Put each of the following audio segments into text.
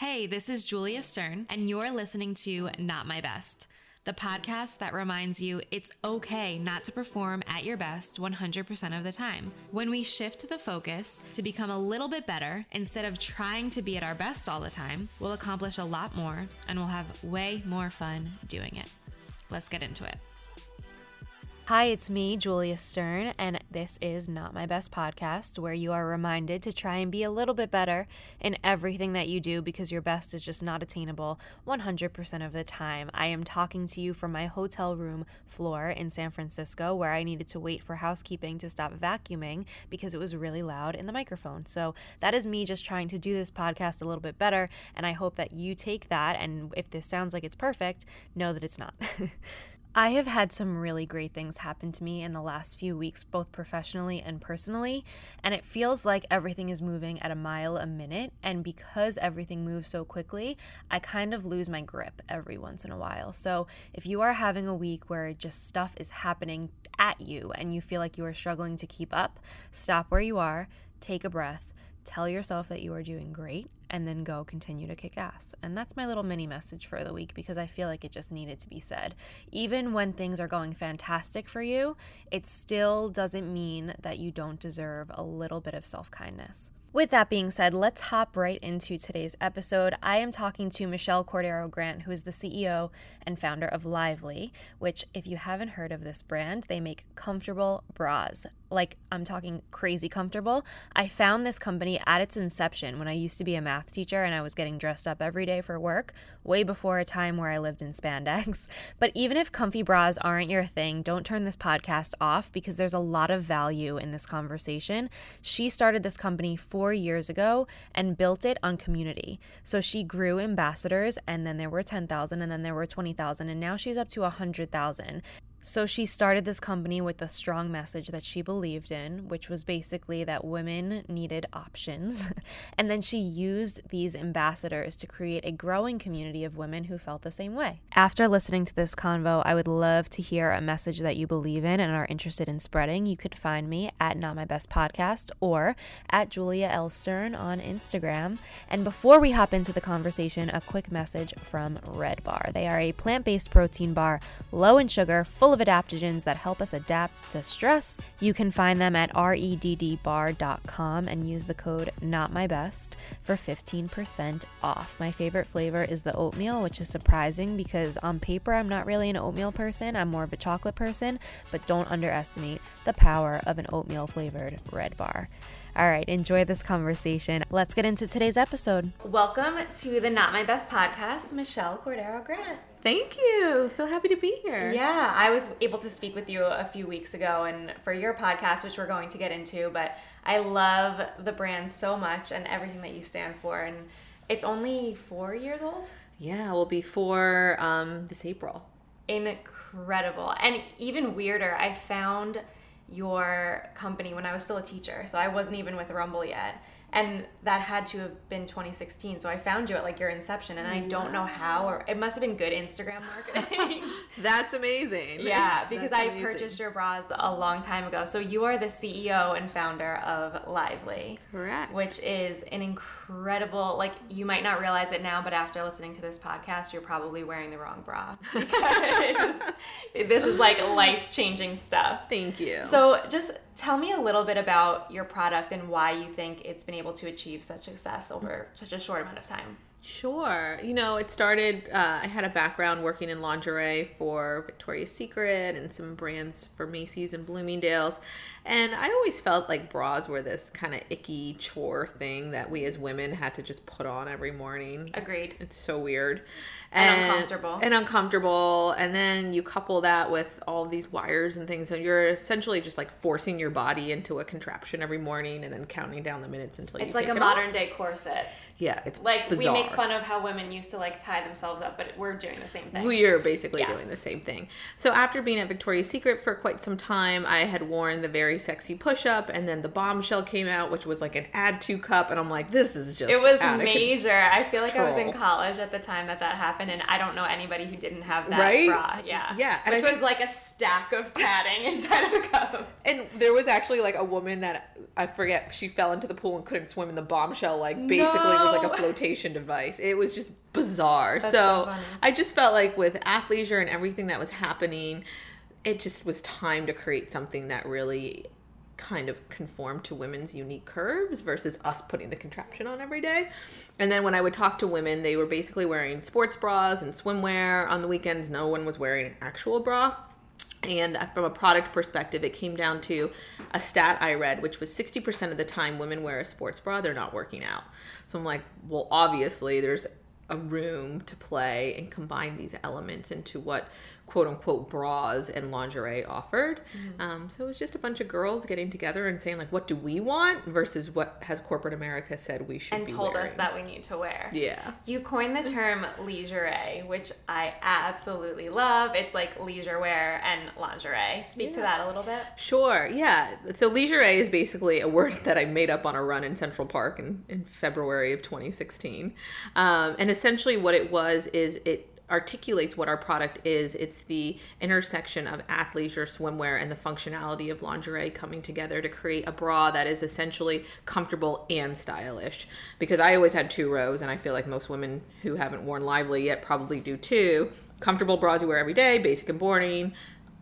Hey, this is Julia Stern, and you're listening to Not My Best, the podcast that reminds you it's okay not to perform at your best 100% of the time. When we shift the focus to become a little bit better instead of trying to be at our best all the time, we'll accomplish a lot more and we'll have way more fun doing it. Let's get into it. Hi, it's me, Julia Stern, and this is Not My Best Podcast, where you are reminded to try and be a little bit better in everything that you do because your best is just not attainable 100% of the time. I am talking to you from my hotel room floor in San Francisco, where I needed to wait for housekeeping to stop vacuuming because it was really loud in the microphone. So that is me just trying to do this podcast a little bit better, and I hope that you take that, and if this sounds like it's perfect, know that it's not. I have had some really great things happen to me in the last few weeks, both professionally and personally, and it feels like everything is moving at a mile a minute. And because everything moves so quickly, I kind of lose my grip every once in a while. So if you are having a week where just stuff is happening at you and you feel like you are struggling to keep up, stop where you are, take a breath, tell yourself that you are doing great and then go continue to kick ass. And that's my little mini message for the week because I feel like it just needed to be said. Even when things are going fantastic for you, it still doesn't mean that you don't deserve a little bit of self kindness. With that being said, let's hop right into today's episode. I am talking to Michelle Cordero Grant, who is the CEO and founder of Lively, which, if you haven't heard of this brand, they make comfortable bras like I'm talking crazy comfortable. I found this company at its inception when I used to be a math teacher and I was getting dressed up every day for work, way before a time where I lived in spandex. But even if comfy bras aren't your thing, don't turn this podcast off because there's a lot of value in this conversation. She started this company four years ago and built it on community. So she grew ambassadors, and then there were 10,000, and then there were 20,000, and now she's up to 100,000. So she started this company with a strong message that she believed in, which was basically that women needed options. and then she used these ambassadors to create a growing community of women who felt the same way. After listening to this convo, I would love to hear a message that you believe in and are interested in spreading. You could find me at Not My Best Podcast or at Julia L. Stern on Instagram. And before we hop into the conversation, a quick message from Red Bar. They are a plant based protein bar, low in sugar, full full of adaptogens that help us adapt to stress. You can find them at reddbar.com and use the code NOTMYBEST for 15% off. My favorite flavor is the oatmeal, which is surprising because on paper I'm not really an oatmeal person. I'm more of a chocolate person, but don't underestimate the power of an oatmeal flavored red bar. All right, enjoy this conversation. Let's get into today's episode. Welcome to the Not My Best podcast, Michelle Cordero Grant. Thank you. So happy to be here. Yeah, I was able to speak with you a few weeks ago and for your podcast, which we're going to get into, but I love the brand so much and everything that you stand for. And it's only four years old? Yeah, will be four um, this April. Incredible. And even weirder, I found your company when I was still a teacher. So I wasn't even with Rumble yet. And that had to have been 2016 so i found you at like your inception and i don't know how or it must have been good instagram marketing. That's amazing. Yeah because i purchased your bras a long time ago. So you are the ceo and founder of lively correct. which is an incredible like you might not realize it now but after listening to this podcast you're probably wearing the wrong bra. This is like life changing stuff. Thank you. So just tell me a little bit about your product and why you think it's been able to achieve such success over such a short amount of time. Sure. You know, it started, uh, I had a background working in lingerie for Victoria's Secret and some brands for Macy's and Bloomingdale's. And I always felt like bras were this kind of icky chore thing that we as women had to just put on every morning. Agreed. It's so weird. And, and uncomfortable. And uncomfortable. And then you couple that with all these wires and things. And you're essentially just like forcing your body into a contraption every morning and then counting down the minutes until it's you It's like a modern off. day corset. Yeah, it's like bizarre. we make fun of how women used to like tie themselves up, but we're doing the same thing. We are basically yeah. doing the same thing. So after being at Victoria's Secret for quite some time, I had worn the very sexy push up, and then the bombshell came out, which was like an add two cup, and I'm like, this is just it was major. I feel like I was in college at the time that that happened, and I don't know anybody who didn't have that right? bra. Yeah, yeah, and which was like a stack of padding inside of a cup. And there was actually like a woman that I forget she fell into the pool and couldn't swim, and the bombshell like basically no. was was like a oh. flotation device. It was just bizarre. So so. I just felt like with athleisure and everything that was happening, it just was time to create something that really kind of conformed to women's unique curves versus us putting the contraption on every day. And then when I would talk to women, they were basically wearing sports bras and swimwear on the weekends. No one was wearing an actual bra. And from a product perspective, it came down to a stat I read, which was 60% of the time women wear a sports bra, they're not working out. So I'm like, well, obviously, there's a room to play and combine these elements into what quote unquote bras and lingerie offered. Um, so it was just a bunch of girls getting together and saying, like, what do we want versus what has corporate America said we should and told us that we need to wear. Yeah. You coined the term leisurée, which I absolutely love. It's like leisure wear and lingerie. Speak to that a little bit. Sure, yeah. So leisurée is basically a word that I made up on a run in Central Park in, in February of 2016. Um, and essentially what it was is it articulates what our product is. It's the intersection of athleisure, swimwear, and the functionality of lingerie coming together to create a bra that is essentially comfortable and stylish. Because I always had two rows, and I feel like most women who haven't worn Lively yet probably do too. Comfortable bras you wear every day, basic and boring,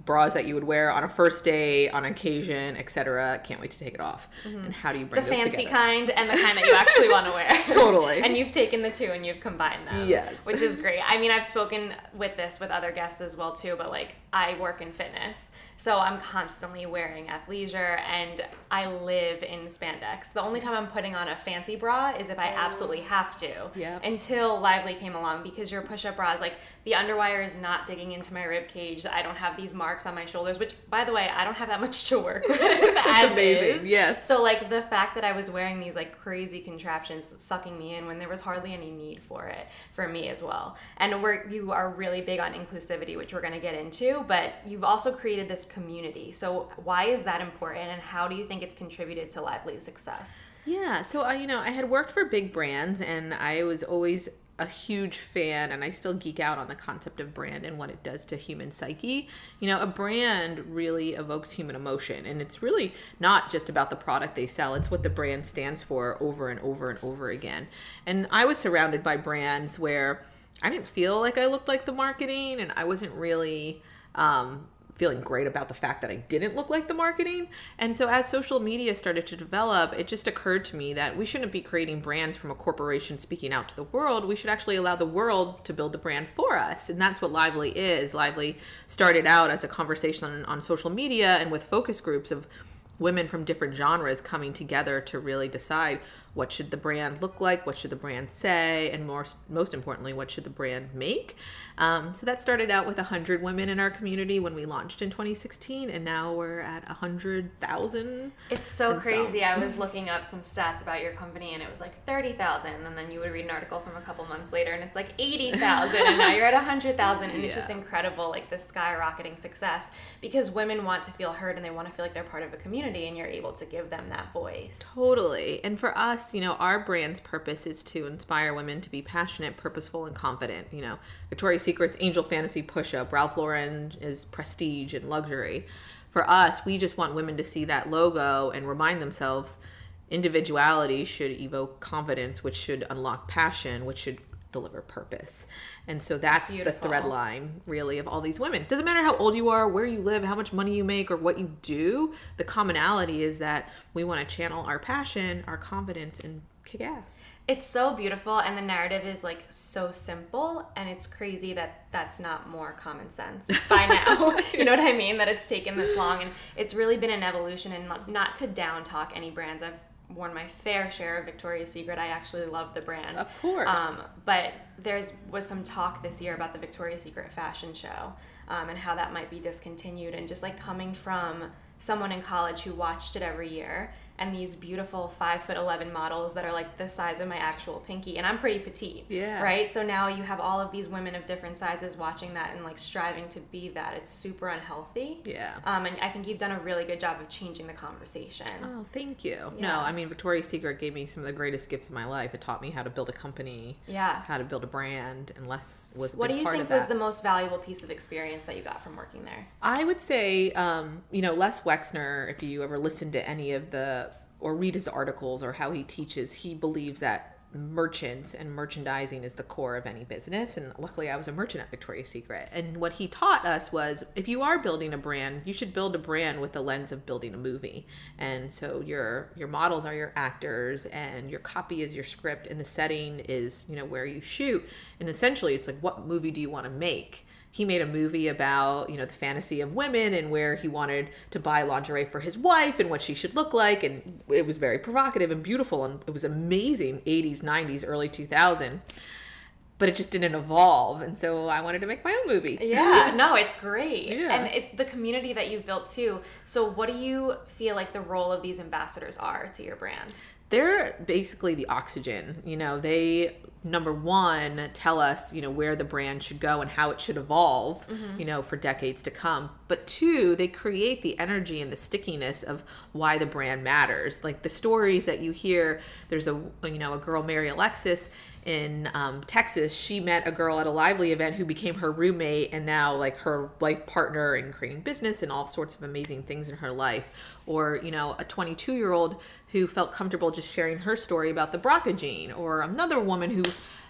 bras that you would wear on a first day, on occasion, etc. Can't wait to take it off. Mm-hmm. And how do you The bring those fancy together? kind and the kind that you actually want to wear. Totally. and you've taken the two and you've combined them. Yes. Which is great. I mean, I've spoken with this with other guests as well too, but like I work in fitness. So I'm constantly wearing athleisure and I live in spandex. The only time I'm putting on a fancy bra is if I oh. absolutely have to. Yep. Until Lively came along because your push-up bras like the underwire is not digging into my rib cage. I don't have these marks on my shoulders, which by the way, I don't have that much to work with as amazing, is. yes. So like the fact that I was wearing these like crazy contraptions sucking me in when there was hardly any need for it for me as well. And we're you are really big on inclusivity, which we're gonna get into, but you've also created this community. So why is that important and how do you think it's contributed to Lively's success? Yeah, so I, you know, I had worked for big brands, and I was always a huge fan, and I still geek out on the concept of brand and what it does to human psyche. You know, a brand really evokes human emotion, and it's really not just about the product they sell; it's what the brand stands for over and over and over again. And I was surrounded by brands where I didn't feel like I looked like the marketing, and I wasn't really. Um, feeling great about the fact that I didn't look like the marketing. And so as social media started to develop, it just occurred to me that we shouldn't be creating brands from a corporation speaking out to the world. We should actually allow the world to build the brand for us. And that's what Lively is. Lively started out as a conversation on, on social media and with focus groups of women from different genres coming together to really decide what should the brand look like, what should the brand say, and more most importantly, what should the brand make. Um, so that started out with 100 women in our community when we launched in 2016, and now we're at 100,000. It's so And so- crazy. I was looking up some stats about your company and it was like 30,000 and then you would read an article from a couple months later and it's like 80,000 and now you're at 100,000 and it's just incredible like this skyrocketing success because women want to feel heard and they want to feel like they're part of a community and you're able to give them that voice. Totally. And for us, you know, our brand's purpose is to inspire women to be passionate, purposeful, and confident. You know, Victoria's Secret's Angel Fantasy Push Up, Ralph Lauren is prestige and luxury. For us, we just want women to see that logo and remind themselves individuality should evoke confidence, which should unlock passion, which should deliver purpose. And so that's Beautiful. the thread line really of all these women. Doesn't matter how old you are, where you live, how much money you make or what you do, the commonality is that we want to channel our passion, our confidence and kick ass. It's so beautiful and the narrative is like so simple and it's crazy that that's not more common sense by now. you know what I mean? That it's taken this long and it's really been an evolution and not- not to down talk any brands. I've worn my fair share of Victoria's Secret. I actually love the brand. Of course. Um, but there's was some talk this year about the Victoria's Secret fashion show um, and how that might be discontinued and just like coming from someone in college who watched it every year and these beautiful five foot eleven models that are like the size of my actual pinky and i'm pretty petite Yeah. right so now you have all of these women of different sizes watching that and like striving to be that it's super unhealthy Yeah. um, and i think you've done a really good job of changing the conversation Oh, thank you. Yeah. No, I mean Victoria's Secret gave me some of the greatest gifts of my life. It taught me how to build a company, yeah how to build a brand, and Les was a what do you think was the most valuable piece of experience that you got from working there I would say, um, you know, Les Wexner, if you ever listen to any of the or read his articles or how he teaches, he believes that merchants and merchandising is the core of any business. And luckily I was a merchant at Victoria's Secret. And what he taught us was if you are building a brand you should build a brand with the lens of building a movie. And so your your models are your actors and your copy is your script and the setting is you know where you shoot. And essentially it's like what movie do you want to make he made a movie about you know the fantasy of women and where he wanted to buy lingerie for his wife and what she should look like and it was very provocative and beautiful and it was amazing 80s 90s early 2000 but it just didn't evolve and so i wanted to make my own movie. Yeah. No it's great. Yeah. and it, the community that you've built too. So what do you feel like the role of these ambassadors are to your brand they're basically the oxygen you know? They number one tell us you know where the brand should go and how it should evolve you know for decades to come. But two they create the energy and the stickiness of why the brand matters. Like the stories that you hear there's a you know a girl mary alexis in um, Texas, she met a girl at a lively event who became her roommate and now like her life partner in creating business and all sorts of amazing things in her life. Or, you know, a 22 year old who felt comfortable just sharing her story about the BRCA gene. Or another woman who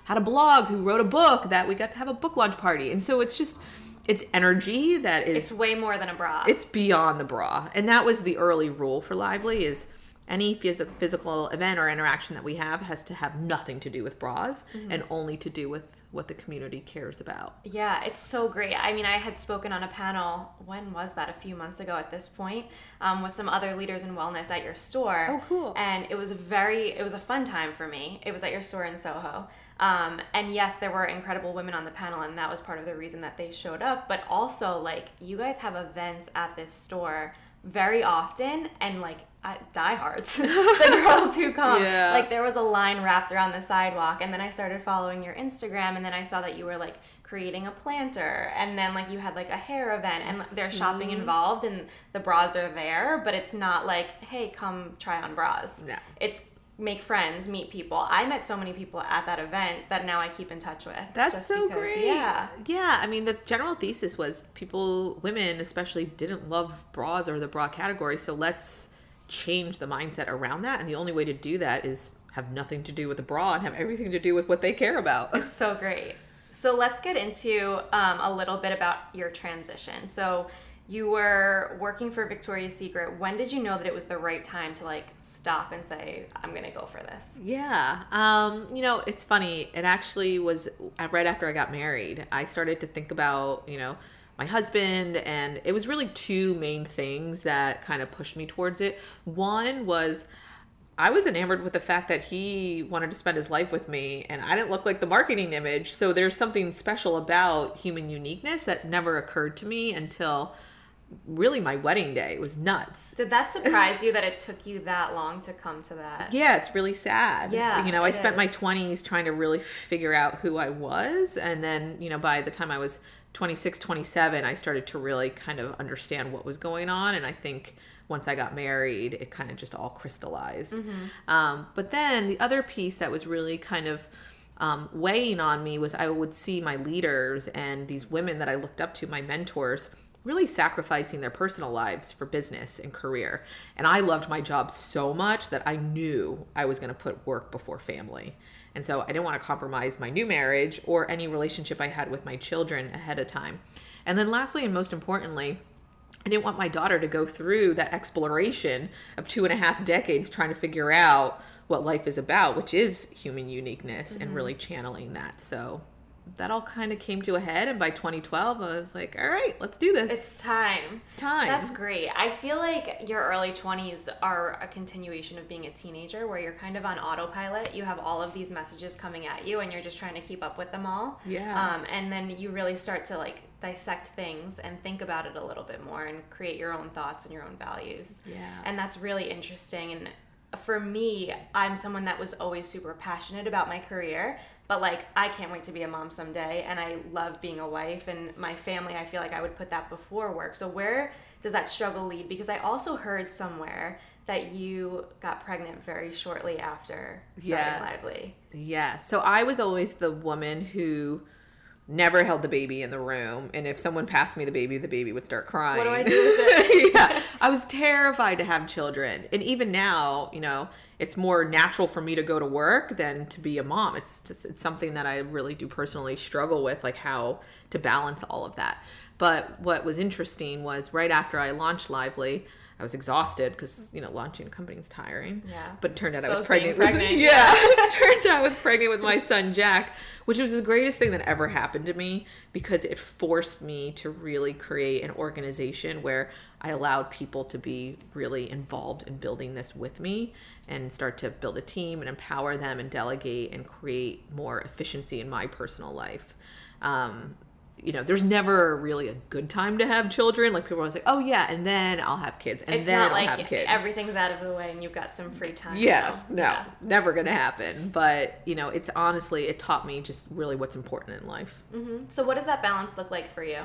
had a blog who wrote a book that we got to have a book launch party. And so it's just, it's energy that is it's way more than a bra it's beyond the bra and that was the early rule for lively is any phys- physical event or interaction that we have has to have nothing to do with bras and only to do with what the community cares about Yeah, it's so great. I mean, I had spoken on a panel, when was that? A few months ago at this point, um, with some other leaders in wellness at your store. Oh, cool. And it was a very, it was a fun time for me. It was at your store in Soho. Um, and yes, there were incredible women on the panel, and that was part of the reason that they showed up. But also, like, you guys have events at this store very often, and like, diehards, the girls who come. Yeah. Like, there was a line wrapped around the sidewalk, and then I started following your Instagram, and then I saw that you were like creating a planter, and then like you had like a hair event, and there's shopping Mm-hmm. involved, and the bras are there, but it's not like, hey, come try on bras. No. It's make friends, meet people. I met so many people at that event that now I keep in touch with. that's just so because- great Yeah. yeah i mean the general thesis was people women especially didn't love bras or the bra category so let's change the mindset around that and the only way to do that is have nothing to do with the bra and have everything to do with what they care about It's so great. So let's get into um, a little bit about your transition. So you were working for Victoria's Secret. When did you know that it was the right time to like stop and say, I'm gonna go for this? Yeah. Um, you know, it's funny. It actually was uh, right after I got married. I started to think about, you know, my husband, and it was really two main things that kind of pushed me towards it. One was I was enamored with the fact that he wanted to spend his life with me, and I didn't look like the marketing image. So there's something special about human uniqueness that never occurred to me until really my wedding day. It was nuts. Did that surprise you that it took you that long to come to that? Yeah, it's really sad. Yeah, You know, I spent my 20s trying to really figure out who I was. And then, you know, by the time I was 26, 27, I started to really kind of understand what was going on. And I think once I got married, it kind of just all crystallized. Mm-hmm. Um, but then the other piece that was really kind of um, weighing on me was I would see my leaders and these women that I looked up to, my mentors, really sacrificing their personal lives for business and career. And I loved my job so much that I knew I was going to put work before family. And so I didn't want to compromise my new marriage or any relationship I had with my children ahead of time. And then, lastly, and most importantly, I didn't want my daughter to go through that exploration of two and a half decades trying to figure out what life is about, which is human uniqueness and mm-hmm. really channeling that. So that all kind of came to a head. And by 2012, I was like, all right, let's do this. It's time. It's time. That's great. I feel like your early 20s are a continuation of being a teenager where you're kind of on autopilot. You have all of these messages coming at you and you're just trying to keep up with them all. Yeah. Um, and then you really start to like dissect things and think about it a little bit more and create your own thoughts and your own values. Yeah. And that's really interesting. And for me, I'm someone that was always super passionate about my career, but like I can't wait to be a mom someday and I love being a wife and my family, I feel like I would put that before work. So where does that struggle lead? Because I also heard somewhere that you got pregnant very shortly after starting Yes. Lively. Yeah. So I was always the woman who never held the baby in the room and if someone passed me the baby the baby would start crying. What do I do with it? yeah. I was terrified to have children and even now you know it's more natural for me to go to work than to be a mom. It's just it's something that i really do personally struggle with like how to balance all of that. But what was interesting was right after i launched lively I was exhausted because you know launching a company is tiring. Yeah. But it turned out I was being pregnant. with- pregnant, yeah. turns out I was pregnant with my son Jack, which was the greatest thing that ever happened to me because it forced me to really create an organization where I allowed people to be really involved in building this with me and start to build a team and empower them and delegate and create more efficiency in my personal life. Um, you know, there's never really a good time to have children. Like people are always like, "Oh yeah, and then I'll have kids, and It's then not I'll like have kids." everything's out of the way and you've got some free time. Yeah, no, Yeah. never gonna happen. But you know, it's honestly, it taught me just really what's important in life. So what does that balance look like for you?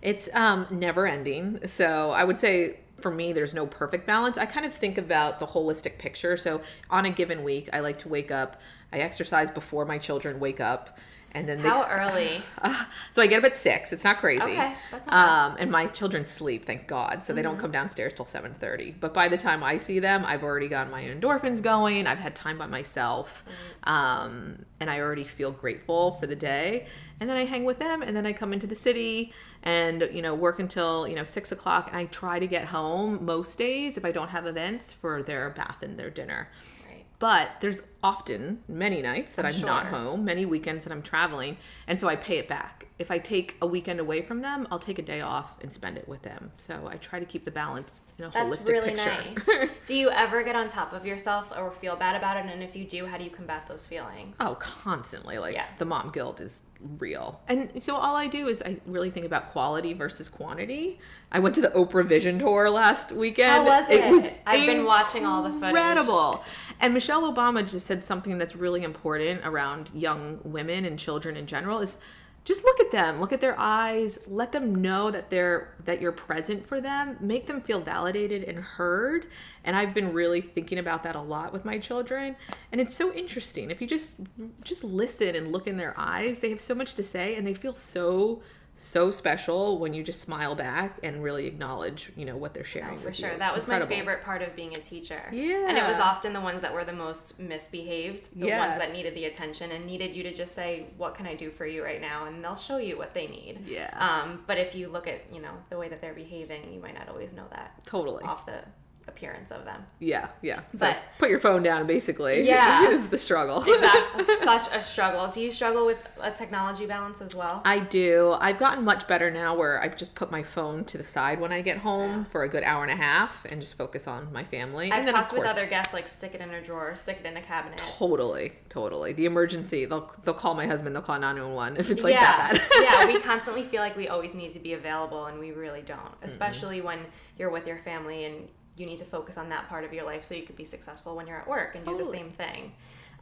It's um, never ending. So I would say for me, there's no perfect balance. I kind of think about the holistic picture. So on a given week, I like to wake up. I exercise before my children wake up, and then they How early? so I get up at six. It's not crazy. Okay, that's not bad. um, and my children sleep, thank God, so they don't come downstairs till seven thirty. But by the time I see them, I've already got my endorphins going. I've had time by myself, um, and I already feel grateful for the day. And then I hang with them, and then I come into the city and you know work until you know six o'clock. And I try to get home most days if I don't have events for their bath and their dinner. Right. But there's often many nights that I'm, I'm not home, many weekends that I'm traveling, and so I pay it back. If I take a weekend away from them, I'll take a day off and spend it with them. So I try to keep the balance in a That's holistic really picture. nice. do you ever get on top of yourself or feel bad about it? And if you do, how do you combat those feelings? Oh, constantly. Like Yeah. the mom guilt is real. And so all I do is I really think about quality versus quantity. I went to the Oprah Vision Tour last weekend. How was it? was I've been watching all the footage. Incredible. And Michelle Obama just said something that's really important around young women and children in general is just look at them look at their eyes let them know that they're that you're present for them make them feel validated and heard. And i've been really thinking about that a lot with my children. And it's so interesting. If you just just listen and look in their eyes they have so much to say and they feel so so special when you just smile back and really acknowledge you know what they're sharing Oh, for sure. you. That It's was my favorite part of being a teacher. Yeah. And it was often the ones that were the most misbehaved, the ones that needed the attention and needed you to just say, What can I do for you right now? And they'll show you what they need. Yeah. Um, but if you look at, you know, the way that they're behaving, you might not always know that totally off the appearance of them. Yeah, yeah. So But- put your phone down, basically. Yeah. is the struggle. Exactly. Such a struggle. Do you struggle with a technology balance as well? I do. I've gotten much better now where I just put my phone to the side when I get home Yeah. for a good hour and a half and just focus on my family. I've and then, talked with other guests like stick it in a drawer, stick it in a cabinet. Totally, totally. The emergency, they'll they'll call my husband, they'll call 911 if it's like yeah, that bad. yeah, we constantly feel like we always need to be available, and we really don't. Especially when you're with your family and you need to focus on that part of your life so you could be successful when you're at work and do the same thing.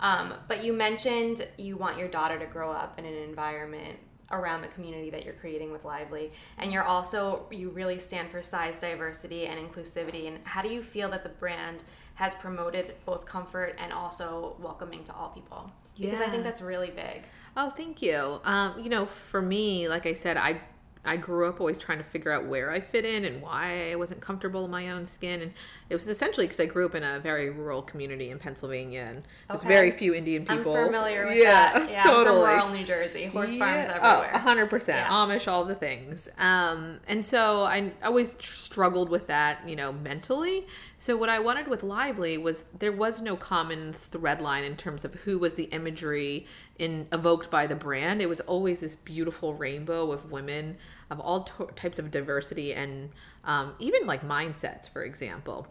Um, but you mentioned you want your daughter to grow up in an environment around the community that you're creating with Lively, and you're also you really stand for size diversity and inclusivity. And how do you feel that the brand has promoted both comfort and also welcoming to all people? Because I think that's really big. Oh, thank you. Um, you know, for me, like I said, I I grew up always trying to figure out where I fit in and why I wasn't comfortable in my own skin, and it was essentially because I grew up in a very rural community in Pennsylvania, and there's Okay. very few Indian people. I'm familiar with yeah, that. Yeah, totally. I'm from rural New Jersey, horse farms everywhere. Oh, 100%. Yeah. Amish, all the things. Um, and so I always struggled with that, you know, mentally. So what I wanted with Lively was there was no common thread line in terms of who was the imagery in evoked by the brand. It was always this beautiful rainbow of women of all to- types of diversity and um, even like mindsets, for example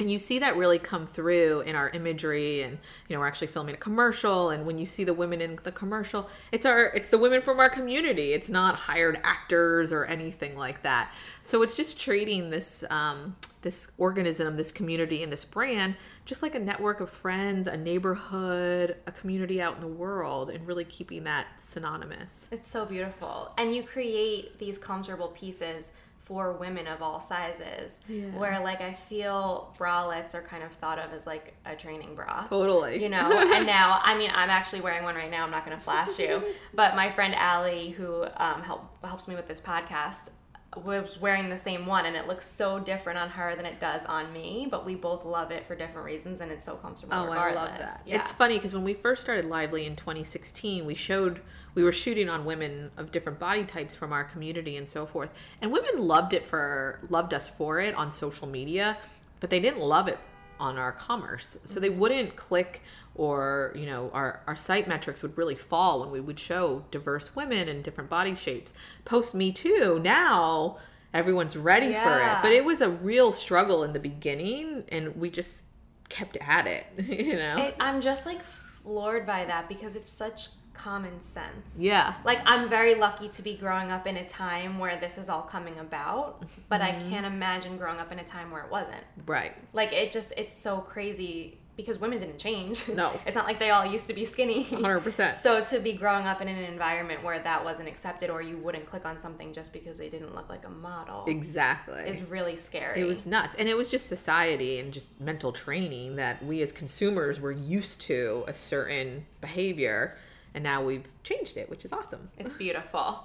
and you see that really come through in our imagery and you know we're actually filming a commercial and when you see the women in the commercial it's our it's the women from our community. It's not hired actors or anything like that. So it's just treating this um, this organism this community and this brand just like a network of friends a neighborhood a community out in the world and really keeping that synonymous. It's so beautiful. And you create these comfortable pieces for women of all sizes. Yeah. Where like I feel bralettes are kind of thought of as like a training bra. Totally. You know, and now I mean I'm actually wearing one right now. I'm not going to flash you, but my friend Allie, who um, help, helps me with this podcast, was wearing the same one, and it looks so different on her than it does on me. But we both love it for different reasons, and it's so comfortable. Oh, I love that. Yeah. It's funny because when we first started Lively in 2016, we showed we were shooting on women of different body types from our community and so forth, and women loved it for loved us for it on social media, but they didn't love it on our commerce, so they mm-hmm. wouldn't click or you know our our site metrics would really fall when we would show diverse women and different body shapes. Post Me Too now. Everyone's ready for it, but it was a real struggle in the beginning, and we just kept at it. You know, It, I'm just like floored by that because it's such common sense. Yeah. Like I'm very lucky to be growing up in a time where this is all coming about, but Mm-hmm. I can't imagine growing up in a time where it wasn't. Right. Like it just it's so crazy because women didn't change. No. it's not like they all used to be skinny. 100%. So to be growing up in an environment where that wasn't accepted or you wouldn't click on something just because they didn't look like a model Exactly. is really scary. it was nuts. And it was just society and just mental training that we as consumers were used to a certain behavior. And now we've changed it, which is awesome. It's beautiful.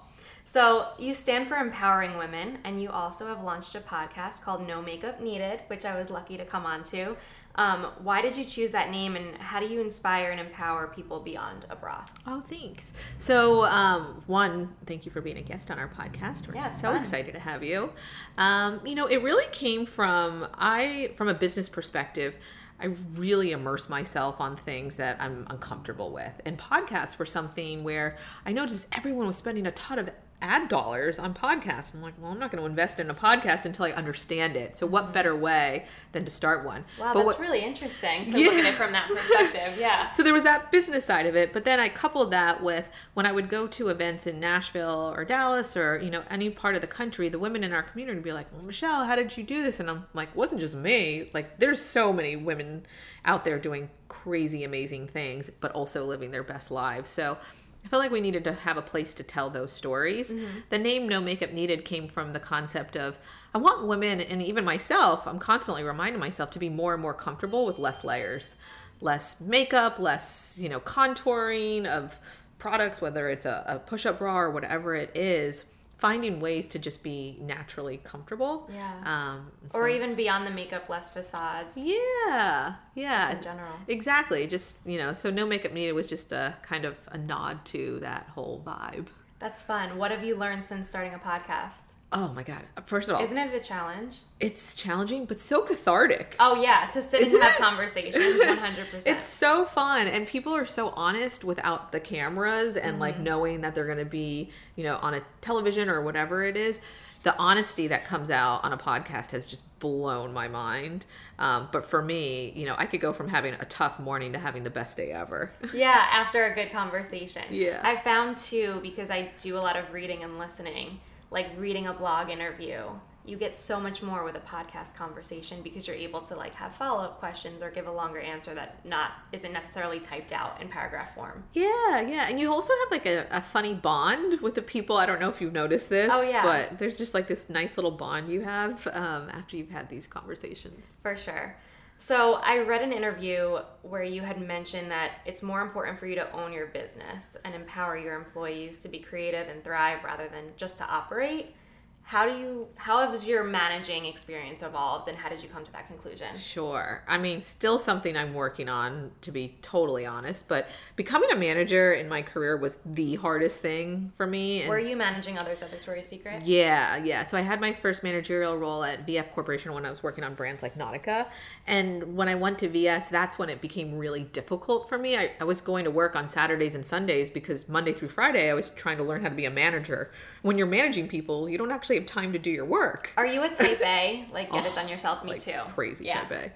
So, you stand for empowering women, and you also have launched a podcast called No Makeup Needed, which I was lucky to come on to. Um, why did you choose that name, and how do you inspire and empower people beyond a bra? Oh, thanks. So, um, one, thank you for being a guest on our podcast. We're Yeah, so fun. excited to have you. Um, you know, it really came from I, from a business perspective. I really immerse myself on things that I'm uncomfortable with, and podcasts were something where I noticed everyone was spending a ton of ad dollars on podcasts. I'm like, well, I'm not going to invest in a podcast until I understand it. So, what better way than to start one? Wow, But that's what- really interesting to look at it from that perspective. Yeah. so there was that business side of it, but then I coupled that with when I would go to events in Nashville or Dallas or you know any part of the country, the women in our community would be like, "Well, Michelle, how did you do this?" And I'm like, "It wasn't just me. Like, there's so many women out there doing crazy, amazing things, but also living their best lives." So. I felt like we needed to have a place to tell those stories. Mm-hmm. The name No Makeup Needed came from the concept of I want women and even myself, I'm constantly reminding myself to be more and more comfortable with less layers, less makeup, less, you know, contouring of products, whether it's a, a push up bra or whatever it is, finding ways to just be naturally comfortable. Yeah. Um, Or even beyond the makeup, less facades. yeah, yeah, Just in general. Exactly. Just you know, so no makeup needed was just a kind of a nod to that whole vibe. That's fun. What have you learned since starting a podcast? Oh my god! First of all, Isn't it a challenge? it's challenging but so cathartic. Oh yeah, to sit Isn't and have it? conversations, one hundred percent. It's so fun, and people are so honest without the cameras and like mm-hmm. knowing that they're going to be, you know, on a television or whatever it is. The honesty that comes out on a podcast has just blown my mind. Um, but for me, you know, I could go from having a tough morning to having the best day ever. Yeah, after a good conversation. Yeah. I found too, because I do a lot of reading and listening, like reading a blog interview, you get so much more with a podcast conversation because you're able to like have follow-up questions or give a longer answer that not isn't necessarily typed out in paragraph form. Yeah, yeah. And you also have like a, a funny bond with the people. I don't know if you've noticed this. Oh, yeah. But there's just like this nice little bond you have um, after you've had these conversations. For sure. So I read an interview where you had mentioned that it's more important for you to own your business and empower your employees to be creative and thrive rather than just to operate. How do you how has your managing experience evolved and how did you come to that conclusion? Sure. I mean, still something I'm working on, to be totally honest. But becoming a manager in my career was the hardest thing for me. And Were you managing others at Victoria's Secret? Yeah, yeah. So I had my first managerial role at VF Corporation when I was working on brands like Nautica. And when I went to VS, that's when it became really difficult for me. I, I was going to work on Saturdays and Sundays because Monday through Friday I was trying to learn how to be a manager. When you're managing people, you don't actually have time to do your work. Are you a type A? Like get it oh, done yourself? Me Like too. crazy Yeah. type A.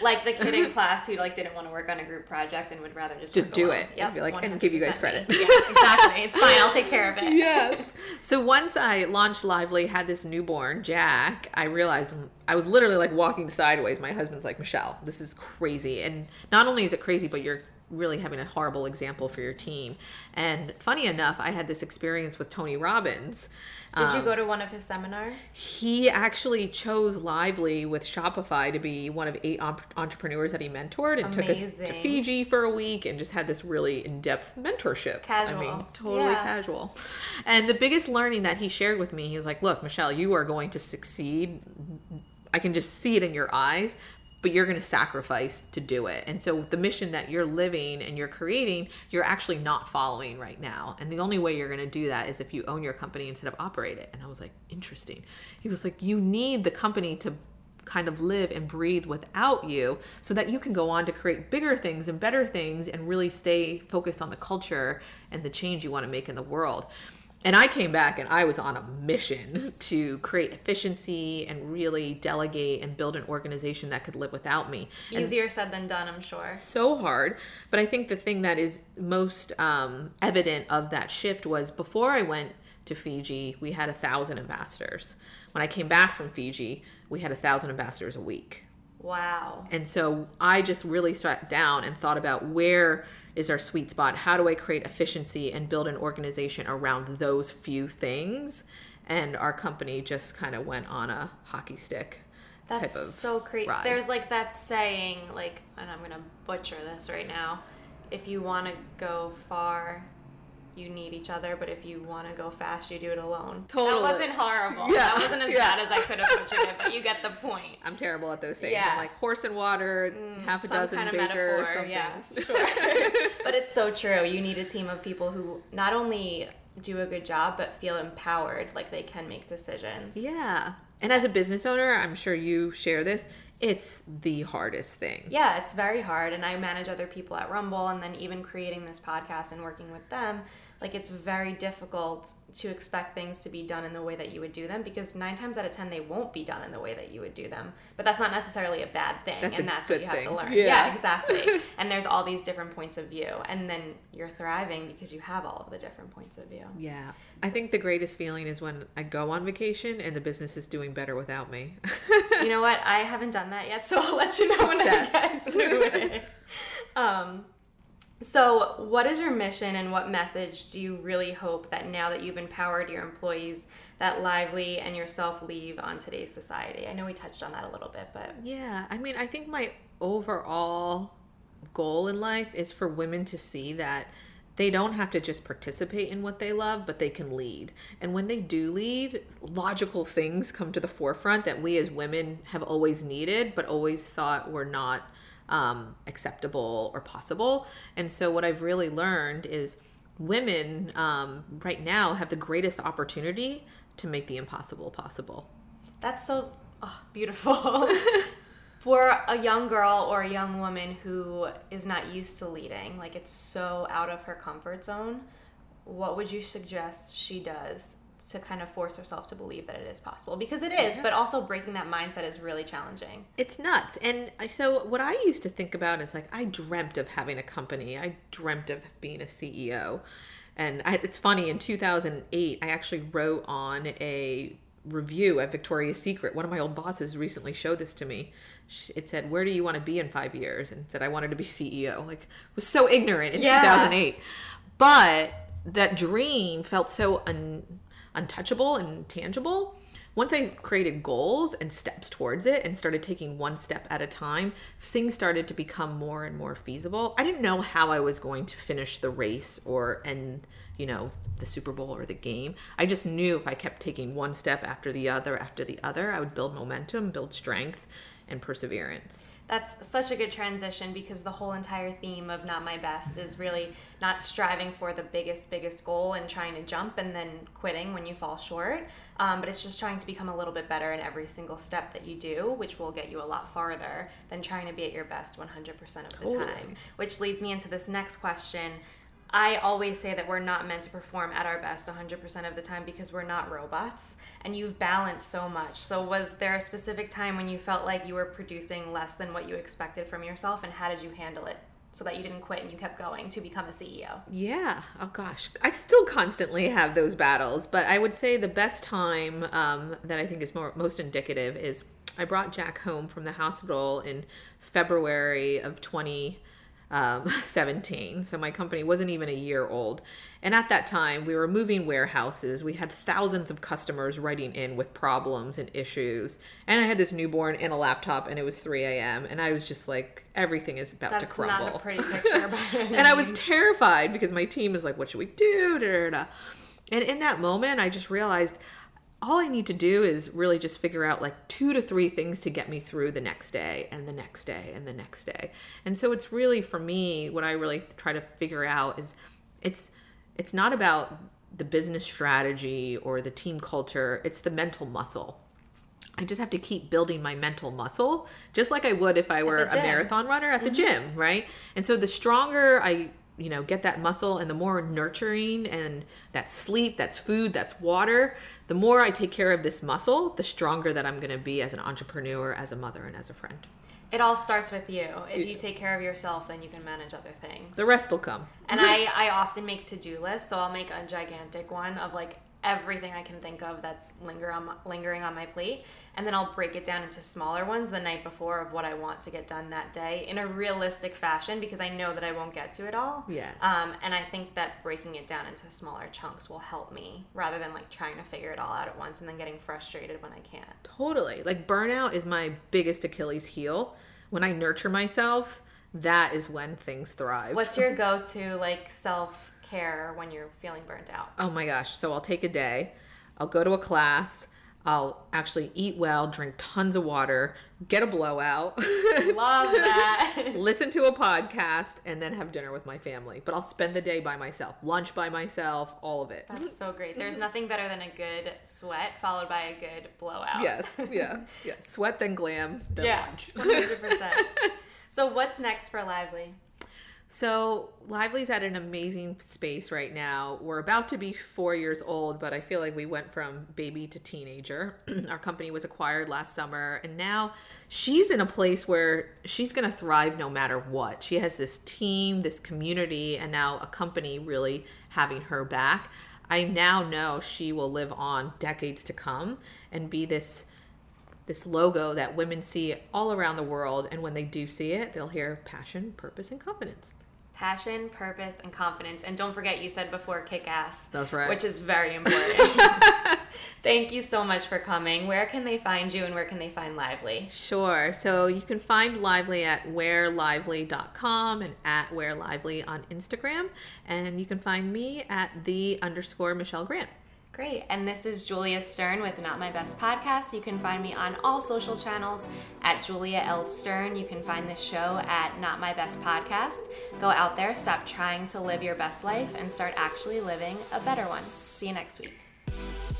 Like the kid in class who like didn't want to work on a group project and would rather just Just do alone. it. And be like, and give you guys credit. Yeah, exactly. It's fine. I'll take care of it. yes. So once I launched Lively, had this newborn, Jack, I realized I was literally like walking sideways. My husband's like, Michelle, this is crazy. And not only is it crazy, but you're really having a horrible example for your team. And funny enough, I had this experience with Tony Robbins. Did you Um, go to one of his seminars? he actually chose Lively with Shopify to be one of eight entrepreneurs that he mentored and took us to Fiji for a week and just had this really in-depth mentorship. Casual. I mean, totally Yeah. casual. And the biggest learning that he shared with me, he was like, "Look, Michelle, you are going to succeed. I can just see it in your eyes." But you're going to sacrifice to do it. And so, the mission that you're living and you're creating, you're actually not following right now. And the only way you're going to do that is if you own your company instead of operate it. And I was like, interesting. He was like, you need the company to kind of live and breathe without you so that you can go on to create bigger things and better things and really stay focused on the culture and the change you want to make in the world. And I came back and I was on a mission to create efficiency and really delegate and build an organization that could live without me. And Easier said than done, I'm sure. so hard. But I think the thing that is most um, evident of that shift was before I went to Fiji, we had a thousand ambassadors. When I came back from Fiji, we had a thousand ambassadors a week. Wow. And so I just really sat down and thought about where is our sweet spot? How do I create efficiency and build an organization around those few things? And our company just kind of went on a hockey stick That's type of so crazy. There's like that saying, like, and I'm gonna butcher this right now. If you want to go far, you need each other, but if you want to go fast, you do it alone. Totally. That wasn't horrible. Yeah. That wasn't as Yeah. bad as I could have butchered it, but you get the point. I'm terrible at those things. Yeah. I'm like horse and water, mm, half a dozen kind of baker or something. yeah, sure. but it's so true. You need a team of people who not only do a good job, but feel empowered, like they can make decisions. Yeah. And as a business owner, I'm sure you share this, it's the hardest thing. Yeah, it's very hard. And I manage other people at Rumble, and then even creating this podcast and working with them, like it's very difficult to expect things to be done in the way that you would do them because nine times out of ten they won't be done in the way that you would do them. But that's not necessarily a bad thing, That's and that's what you have to learn. Yeah. Yeah, exactly. and there's all these different points of view, and then you're thriving because you have all of the different points of view. Yeah. I think the greatest feeling is when I go on vacation and the business is doing better without me. you know what? I haven't done that yet, so I'll let you know when I get to it. Um, so, what is your mission and what message do you really hope that now that you've empowered your employees, that Lively and yourself leave on today's society? I know we touched on that a little bit, but Yeah, I mean, I think my overall goal in life is for women to see that they don't have to just participate in what they love, but they can lead. And when they do lead, logical things come to the forefront that we as women have always needed, but always thought were not um, acceptable or possible. And so, what I've really learned is women um, right now have the greatest opportunity to make the impossible possible. that's so oh, beautiful. For a young girl or a young woman who is not used to leading, like it's so out of her comfort zone, what would you suggest she does to kind of force herself to believe that it is possible? Because it is, but also breaking that mindset is really challenging. It's nuts. And so what I used to think about is like I dreamt of having a company. I dreamt of being a CEO. And I, it's funny in 2008 I actually wrote on a review at Victoria's Secret. One of my old bosses recently showed this to me. It said, "Where do you want to be in 5 years?" and said I wanted to be CEO. Like was so ignorant in Yeah. 2008. But that dream felt so un- untouchable and tangible. Once I created goals and steps towards it and started taking one step at a time, things started to become more and more feasible. I didn't know how I was going to finish the race or end, you know, the Super Bowl or the game. I just knew if I kept taking one step after the other after the other, I would build momentum, build strength, and perseverance. That's such a good transition because the whole entire theme of Not My Best is really not striving for the biggest, biggest goal and trying to jump and then quitting when you fall short. Um, but it's just trying to become a little bit better in every single step that you do, which will get you a lot farther than trying to be at your best 100% of the Totally. time. Which leads me into this next question. I always say that we're not meant to perform at our best 100% of the time because we're not robots and you've balanced so much. So, was there a specific time when you felt like you were producing less than what you expected from yourself and how did you handle it so that you didn't quit and you kept going to become a CEO? Yeah. Oh gosh, I still constantly have those battles, but I would say the best time um, that I think is more most indicative is I brought Jack home from the hospital in February of 20. Um, 17. So my company wasn't even a year old. And at that time, we were moving warehouses. We had thousands of customers writing in with problems and issues. And I had this newborn and a laptop, and it was 3 a.m. And I was just like, everything is about That's to crumble. not a pretty picture. and I was terrified because my team was like, what should we do? Da, da, da. And in that moment, I just realized all I need to do is really just figure out like two to three things to get me through the next day and the next day and the next day. And so it's really for me what I really try to figure out is it's it's not about the business strategy or the team culture, it's the mental muscle. I just have to keep building my mental muscle, just like I would if I were a marathon runner at the gym, right? And so the stronger I, you know, get that muscle and the more nurturing and that sleep, that's food, that's water, the more I take care of this muscle, the stronger that I'm going to be as an entrepreneur, as a mother, and as a friend. It all starts with you. If you take care of yourself, then you can manage other things. The rest will come. And I, I often make to do lists, so I'll make a gigantic one of like everything I can think of that's linger on, lingering on my plate, and then I'll break it down into smaller ones the night before of what I want to get done that day in a realistic fashion because I know that I won't get to it all. Yes. Um, and I think that breaking it down into smaller chunks will help me rather than like trying to figure it all out at once and then getting frustrated when I can't. Totally. Like burnout is my biggest Achilles heel. When I nurture myself, that is when things thrive. What's your go-to like self care when you're feeling burnt out? Oh my gosh. So I'll take a day, I'll go to a class, I'll actually eat well, drink tons of water, get a blowout, Love that. listen to a podcast, and then have dinner with my family. But I'll spend the day by myself, lunch by myself, all of it. That's so great. There's nothing better than a good sweat followed by a good blowout. Yes, yeah, yeah. Sweat, then glam, then Yeah. lunch. 100%. so what's next for Lively? So Lively's at an amazing space right now. We're about to be four years old, but I feel like we went from baby to teenager. Our company was acquired last summer, and now she's in a place where she's going to thrive no matter what. She has this team, this community, and now a company really having her back. I now know she will live on decades to come and be this this logo that women see all around the world and when they do see it they'll hear passion purpose and confidence Passion, purpose, and confidence. And don't forget, you said before kick ass. That's right. Which is very important. Thank you so much for coming. Where can they find you and where can they find Lively? Sure. So you can find Lively at wearlively.com and at wearlively on Instagram. And you can find me at the underscore Michelle Grant. Great. And this is Julia Stern with Not My Best Podcast. You can find me on all social channels at Julia L. Stern. You can find this show at Not My Best Podcast. Go out there, stop trying to live your best life, and start actually living a better one. See you next week.